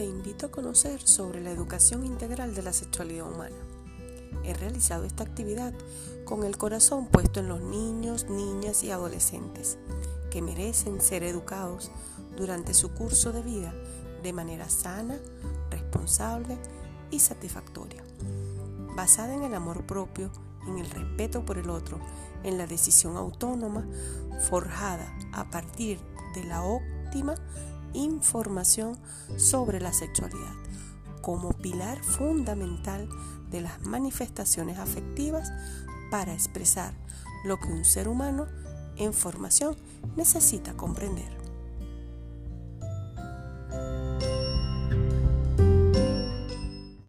te invito a conocer sobre la educación integral de la sexualidad humana. He realizado esta actividad con el corazón puesto en los niños, niñas y adolescentes que merecen ser educados durante su curso de vida de manera sana, responsable y satisfactoria, basada en el amor propio, en el respeto por el otro, en la decisión autónoma, forjada a partir de la óptima información sobre la sexualidad como pilar fundamental de las manifestaciones afectivas para expresar lo que un ser humano en formación necesita comprender.